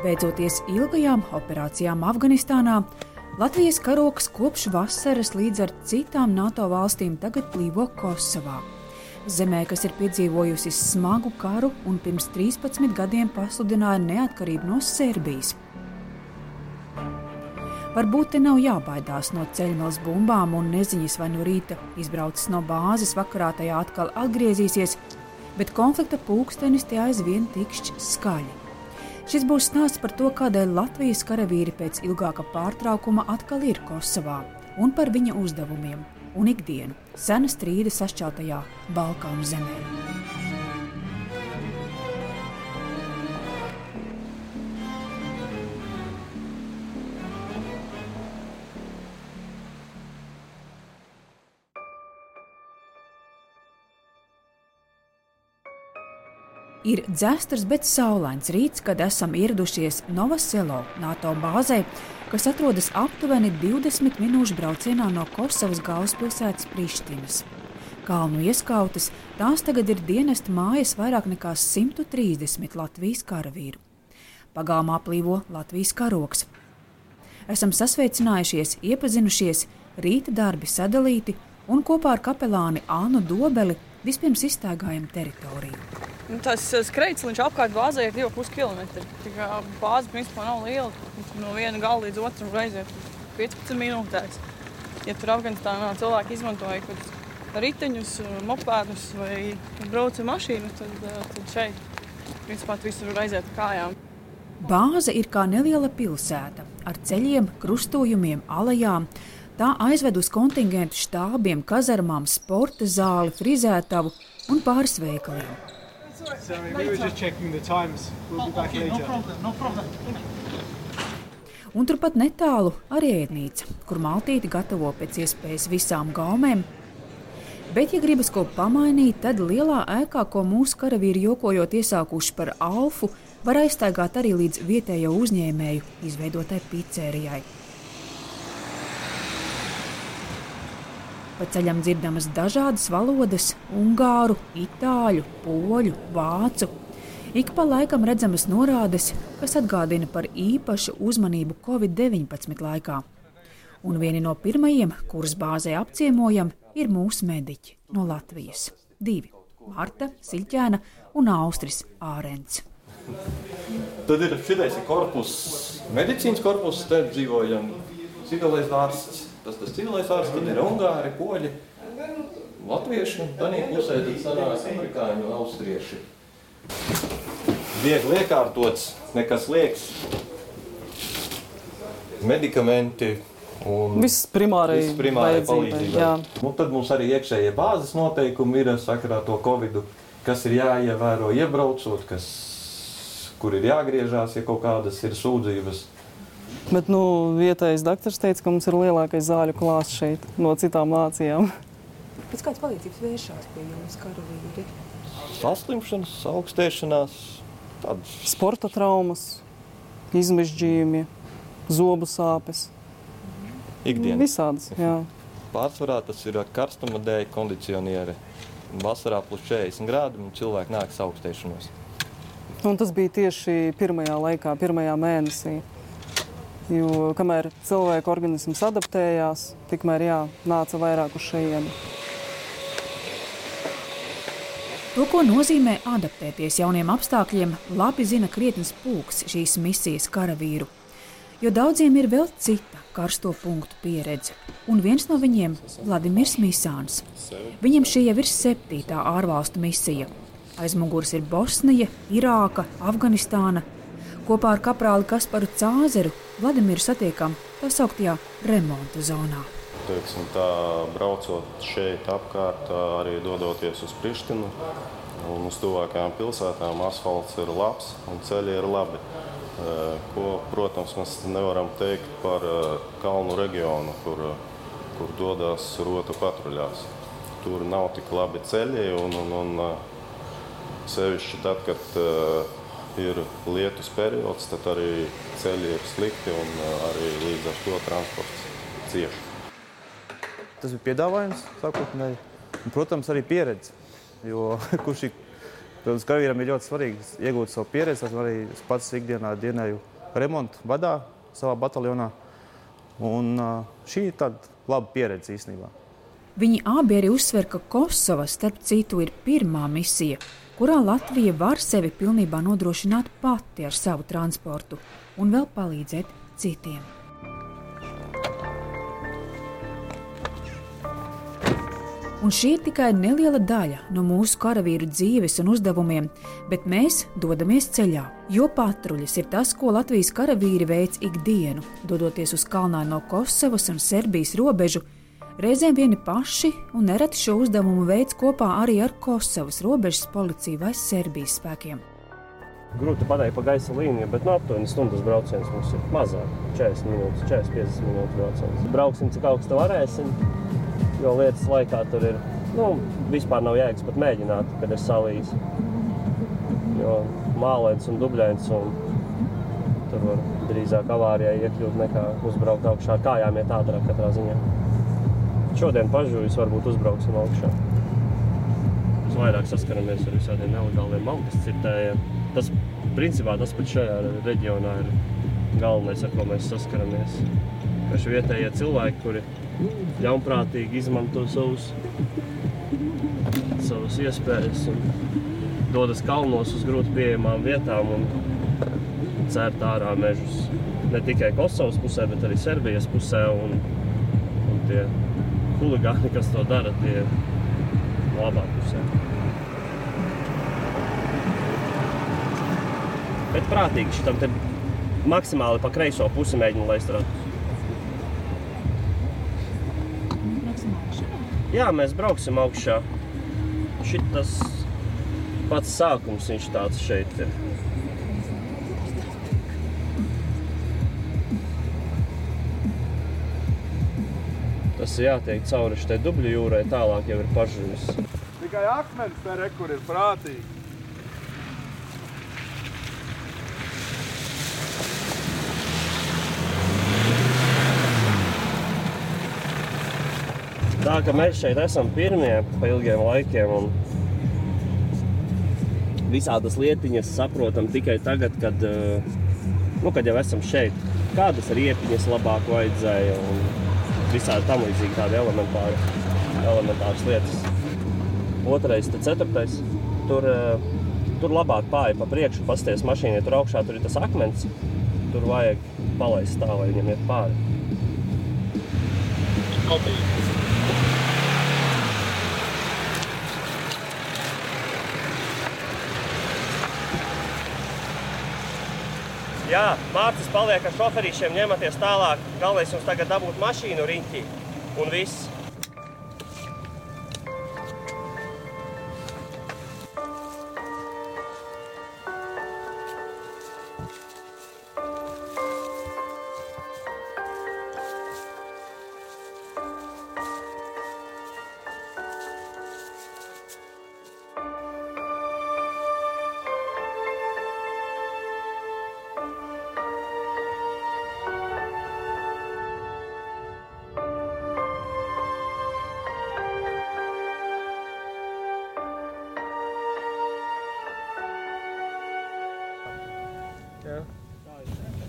Beidzoties ilgajām operācijām Afganistānā, Latvijas karoks kopš vasaras līdz ar citām NATO valstīm tagad plīvo Kosovā. Zemē, kas ir piedzīvojusi smagu karu un pirms 13 gadiem pasludināja neatkarību no Serbijas. Varbūt te nav jābaidās no ceļmalas bumbām un neziņas, vai no rīta izbraucis no bāzes, vakarā tajā atkal atgriezīsies, bet konflikta pulkstenis te aizvien tikšķi skaļi. Šis būs stāsts par to, kādēļ Latvijas karavīri pēc ilgāka pārtraukuma atkal ir Kosovā un par viņa uzdevumiem un ikdienu sena strīda sašķeltajā Balkānu zemē. Ir dzēsters, bet saulains rīts, kad esam ieradušies Novaselo, NATO bāzē, kas atrodas aptuveni 20 minūšu braucienā no Kosovas galvaspilsētas Prištinas. Kalnu ieskautas, tās tagad ir dienesta mājas vairāk nekā 130 Latvijas karavīru. Pagāmā plīvo Latvijas karoks. Esam sasveicinājušies, iepazinušies, rīta darbi sadalīti un kopā ar kapelāni Ānu Dobeli vispirms iztaigājam teritoriju. Nu, tas eh, skrejceļš apkārt bāzē ir 2,5 km. Tā kā bāze principā nav liela. No viena gala līdz otram aiziet 15 minūtēs. Ja tur Afganistānā cilvēki izmantoja kaut riteņus, mopēdus vai brauca mašīnu, tad, eh, tad šeit principā visur var aiziet kājām. Bāze ir kā neliela pilsēta ar ceļiem, krustojumiem, alejām. Tā aizved uz kontingentu štābiem, kazarmām, sporta zāli, frizētavu un pāris veikaliem. Sorry, we were just checking the times. We'll be back okay, later. No problem, no problem. Un turpat netālu arī ēdnīca, kur maltīti gatavo pēc iespējas visām gaumēm. Bet, ja gribas ko pamainīt, tad lielā ēkā, ko mūsu karavīri jokojot iesākuši par alfu, var aiztaigāt arī līdz vietējo uzņēmēju izveidotai pizzērijai. Pa ceļam dzirdamas dažādas valodas - ungāru, itāļu, poļu, vācu. Ik pa laikam redzamas norādes, kas atgādina par īpašu uzmanību Covid-19 laikā. Un vieni no pirmajiem, kurus bāzē apciemojam, ir mūsu mediķi no Latvijas. Divi - Marta Siļķēna un Austris Ārens. Tad ir šis korpus, medicīnas korpus, te dzīvojam civilais ārsts tas, tas civilais ārsts, tad ir ungāri, poļi, latvieši, un tādā pusē tad sanāk amerikāņi un austrieši. Viegli iekārtots, nekas liekas, medikamenti, Viss primārai, viss primārai palīdzībai. Nu, tad mums arī iekšējie bāzes noteikumi ir sakarā to Covid, kas ir jāievēro iebraucot, kas, kur ir jāgriežās, ja kaut kādas ir sūdzības. Bet nu, vietējais doktors teica, ka mums ir lielākais zāļu klāsts šeit no citām nācijām. Pēc kādas palīdzības vēršās pie jums karavīri? Saslimšanas, augstēšanās, tādas sporta traumas, izmežģījumi, zobu sāpes. Ikdienas. Visādas, jā. Pārsvarā tas ir karstuma dēļ kondicionieri. Vasarā plus 40 grādi un cilvēki nāk augstēšanos. Un tas bija tieši pirmajā laikā, pirmajā mēnesī. Jo kamēr cilvēka organisms adaptējās, tikmēr jā, nāca vairāk uz šejienu. To, ko nozīmē adaptēties jauniem apstākļiem, labi zina krietnes pulks šīs misijas karavīru. Jo daudziem ir vēl cita karsto punktu pieredze, un viens no viņiem - Vladimirs Misāns. Viņam šī jau ir septītā ārvalstu misija. Aiz muguras ir Bosnija, Irāka, Afganistāna, Kopā ar kaprāli Kasparu Cāzeru Vladimiru satiekam tā sauktajā remonta zonā. Teiksim, tā, braucot šeit apkārt, arī dodoties uz Prištinu un uz tuvākajām pilsētām, asfalts ir labs un ceļi ir labi. Ko, protams, mēs nevaram teikt par kalnu reģionu, kur, kur dodas rotu patruļās. Tur nav tik labi ceļi un, un, un sevišķi tad, kad ir lietus periods, tad arī ceļi ir slikti un uh, arī līdz ar to transports cieši. Tas bija piedāvājums sākotnēji, protams, arī pieredze. Jo kurš ir Protams, karavīram ir ļoti svarīgi iegūt savu pieredzi. Esmu arī pats ikdienā dienēju remontu vadā savā bataljonā. Un šī ir tāda laba pieredze īstenībā. Viņi abi arī uzsver, ka Kosova, starp citu, ir pirmā misija, kurā Latvija var sevi pilnībā nodrošināt pati ar savu transportu un vēl palīdzēt citiem. Un šī ir tikai neliela daļa no mūsu karavīru dzīves un uzdevumiem, bet mēs dodamies ceļā, jo patruļas ir tas, ko Latvijas karavīri veic ikdienu, dodoties uz kalnāno Kosovas un Serbijas robežu. Reizēm vieni paši un nereti šo uzdevumu veids kopā arī ar Kosovas robežas policiju vai Serbijas spēkiem. Grūti pateikt pa gaisa līniju, bet no nu, aptuveni stundas brauciens mums ir mazāk. 40 minūtes, 40-50 minūtes brauciens. Brauksim, cik augstu varēsim Jo lietas laikā tur ir nu, vispār nav jēgas pat mēģināt, kad ir salījis. Jo mālēns un dubļains un tur var drīzāk avārijai iekļūt nekā uzbraukt augšā kājām, iet ātrāk katrā ziņā. Šodien pažūjas varbūt uzbrauksim augšā. Mēs vairāk saskaramies ar visādiem nelegāliem augas cirtējiem. Tas, principā, tas pat šajā reģionā ir galvenais, ar ko mēs saskaramies. Kaži vietējie cilvēki, kuri ļaunprātīgi izmanto savus, savas iespējas un dodas kalnos uz grūti pieejamām vietām un cērt ārā mežus. Ne tikai Kosovas pusē, bet arī Serbijas pusē. Un, un tie huligāni, kas to dara, tie ir labā pusē. Bet prātīgi šitam te maksimāli pa kreiso pusi mēģina laist ratus. Jā, mēs brauksim augšā. Šis pats sākums viņš tāds šeit ir. Tas ir jātiek cauri šai dubļu jūrai, tālāk jau ir pažuvis. Tikai akmens te rekur ir prātīgi. Tā ka mēs šeit esam pirmie pa ilgiem laikiem. Un visādas lietiņas saprotam tikai tagad, kad, eh, nu, kad jau esam šeit. Kādas riepiņas labāk vajadzēja un visādi tam līdzīgi tādi elementāri, elementāras lietas. Otrais, tad ceturtais. Tur, eh, tur labāk pāri pa priekšu, pasties mašīnai, tur augšā tur ir tas akmens. Tur vajag palaist tā, lai viņam iet pāri. Kopīgi. Jā, Mārcis paliek ar šoferīšiem, ņematies tālāk. Galvenais jums tagad dabūt mašīnu riņķī un viss.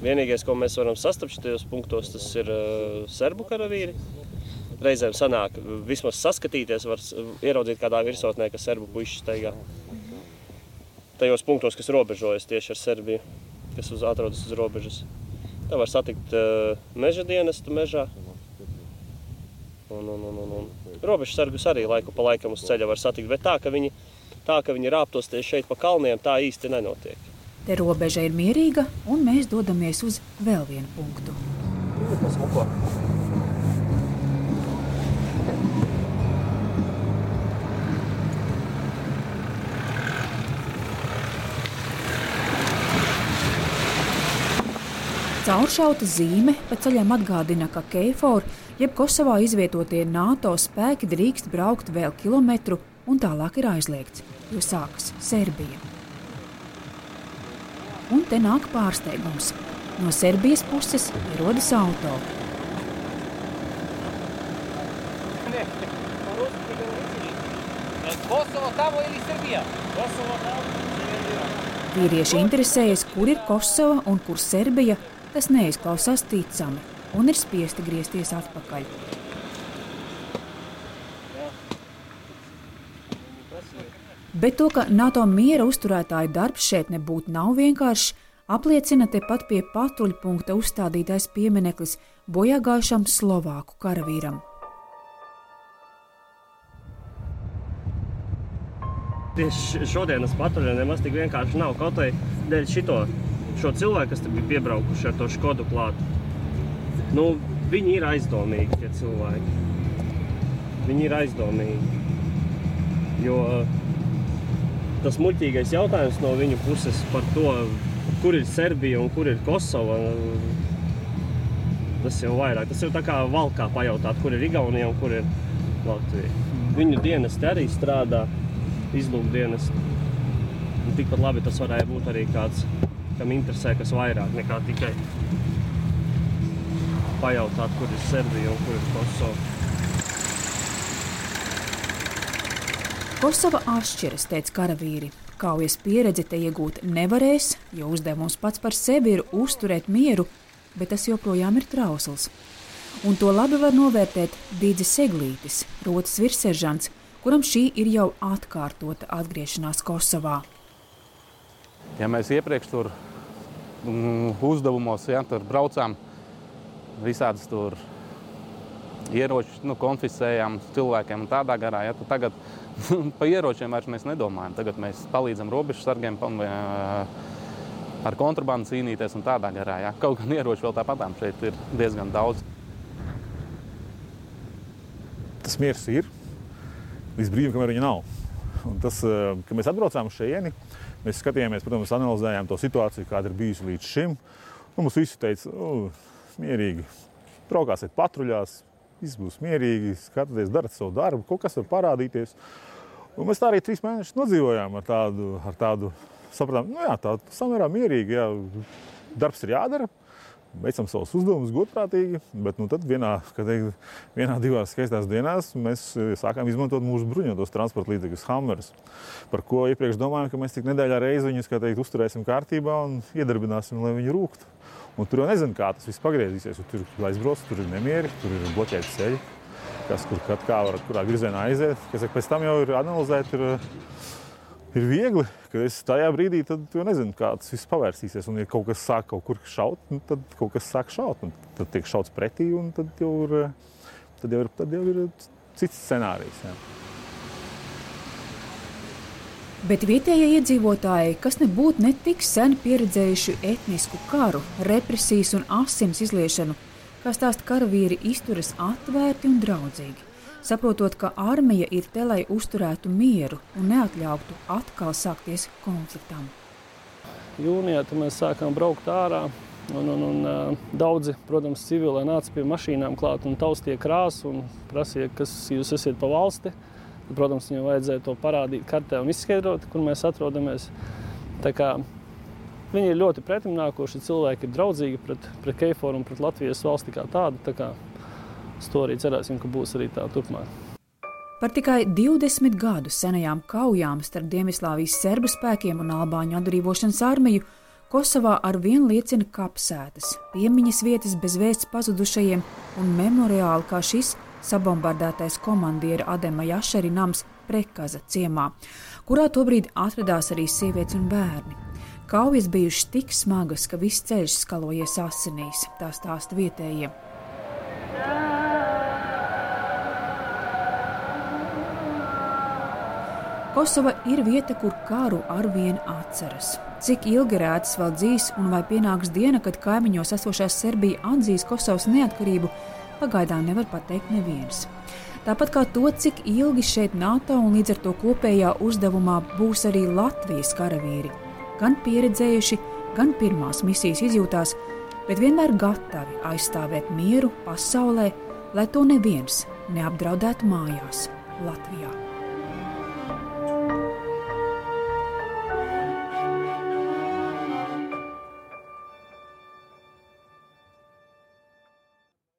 Vienīgais, ko mēs varam sastapt šajos punktos, tas ir uh, serbu karavīri. Reizēm sanāk, vismaz saskatīties, var ieraudzīt kādā virsotnē, ka serbu puiši steigā. Tajos punktos, kas robežojas tieši ar Serbiju, kas uz, atrodas uz robežas. Tā var satikt uh, meža dienestu mežā. Un, un, un, un, un. Robežas sargus arī laiku pa laikam uz ceļa var satikt, bet tā, ka viņi, tā, ka viņi rāptos tieši šeit pa kalniem, tā īsti nenotiek. Te robeža ir mierīga, un mēs dodamies uz vēl vienu punktu. Cauršauta zīme pa ceļam atgādina, ka Keifor, jeb Kosovā izvietotie NATO spēki drīkst braukt vēl kilometru, un tālāk ir aizliegts, jo sākas Serbija. Un te nāk pārsteigums. No Serbijas puses ierodas auto. Vīrieši interesējas, kur ir Kosova un kur Serbija, tas neizklausās ticami un ir spiesti griezties atpakaļ. Bet to, ka NATO miera uzturētāju darbs šeit nebūtu nav vienkāršs, apliecina tepat pie patruļpunkta uzstādītais piemineklis bojāgājušam Slovāku karavīram. Tieši šodienas patruļa nemaz tik vienkārši nav. Kaut arī dēļ šito, cilvēku, kas bija piebraukuši ar to skodu klātu. Nu, viņi ir aizdomīgi, tie cilvēki. Viņi ir aizdomīgi. Jo tas muļķīgais jautājums no viņu puses par to, kur ir Serbija un kur ir Kosova, tas jau vairāk. Tas jau tā kā valkā pajautāt, kur ir Igaunija un kur ir Latvija. Viņu dienesti arī strādā, izlūkdienas. Un tikpat labi tas varēja būt arī kāds, kam interesē kas vairāk nekā tikai pajautāt, kur ir Serbija un kur ir Kosova. Kosova atšķiras, teica karavīri. Kaujas pieredzi te iegūt nevarēs, jo uzdevums pats par sevi ir uzturēt mieru, bet tas joprojām ir trausls. Un to labi var novērtēt Dīdzis Seglītis, rotas virsseržants, kuram šī ir jau atkārtota atgriešanās Kosovā. Ja mēs iepriekš tur mm, uzdevumos ja, tur braucām, visādas tur ieročus nu, konfiscējām cilvēkiem un tādā garā, ja, tad tagad par ieročiem vairs mēs nedomājam. Tagad mēs palīdzam robežsargiem ar kontrabandu cīnīties un tādā garā. Ja. Kaut gan ieroči vēl tāpatām šeit ir diezgan daudz. Tas miers ir līdz brīdim, kamēr viņa nav. Un tas, kad mēs atbraucām šeit, mēs skatījāmies, protams, analizējām to situāciju, kāda ir bijusi līdz šim. Un mums visi teica, mierīgi, braukāsiet patruļās, viss būs mierīgi, skatieties, darat savu darbu, kaut kas var parādīties. Un mēs tā arī trīs mēnešus nodzīvojām ar tādu, ar tādu sapratām, nu jā, tā samērā mierīgi, jā, darbs ir jādara, veicam savus uzdevumus godprātīgi, bet nu, vienā, teikt, vienā, divās skaistās dienās mēs eh, sākām izmantot mūsu bruņotos transporta līdzekļus, Hammers, par ko iepriekš domājām, ka mēs tik nedēļā reizi viņus teikt, uzturēsim kārtībā un iedarbināsim, lai viņi rūktu. Un tur jau nezinu, kā tas viss pagriezīsies. Tur ir aizbrauc, tur ir nemieri, tur ir bloķēti ceļi, kas kur kad kā var, kurā virzienā aiziet. Kas, pēc tam jau ir analizēt, ir, ir viegli, ka es tajā brīdī tad, nezinu, kā tas viss pavērsīsies. Un, ja kaut kas sāk kaut kur šaut, nu, tad kaut kas sāk šaut. Tad tiek šauts pretī, un tad jau ir, tad jau ir, tad jau ir cits scenārijs. Jā. Bet vietējie iedzīvotāji, kas nebūtu ne tik sen pieredzējuši etnisku karu, represijas un asins izliešanu, kā stāsta karavīri, izturas atvērti un draudzīgi. Saprotot, ka armija ir te, lai uzturētu mieru un neatļautu atkal sākties konfliktam. Jūnijā mēs sākām braukt ārā. Un, un, un, daudzi, protams, civili nāca pie mašīnām klāt un taustīja krāsu un prasīja, kas jūs esat pa valsti. Protams, viņam vajadzēja to parādīt kartē un izskaidrot, kur mēs atrodamies. Viņi ir ļoti pretimnākoši, cilvēki ir draudzīgi pret, pret Keiforu un pret Latvijas valsti kā tādu. Tā kā to arī cerēsim, ka būs arī tā turpmāk. Par tikai 20 gadu senajām kaujām starp Dienvidslāvijas serbu spēkiem un Albāņu atbrīvošanas armiju Kosovā ar vienu liecina kapsētas, piemiņas vietas bez vēsts pazudušajiem un memoriāli kā šis sabombardētais komandiera Adema Jašeri nams Prekaza ciemā, kurā tobrīd atradās arī sievietes un bērni. Kaujas bijušas tik smagas, ka viss ceļš skalojies asinīs, tā stāsta vietējie. Kosova ir vieta, kur karu arvien atceras. Cik ilgi rētas vēl dzīs, un vai pienāks diena, kad kaimiņos esošā Serbija atzīs Kosovas neatkarību, pagaidām nevar pateikt neviens. Tāpat kā to, cik ilgi šeit NATO un līdz ar to kopējā uzdevumā būs arī Latvijas karavīri, gan pieredzējuši, gan pirmās misijas izjūtās, bet vienmēr gatavi aizstāvēt mieru pasaulē, lai to neviens neapdraudētu mājās Latvijā.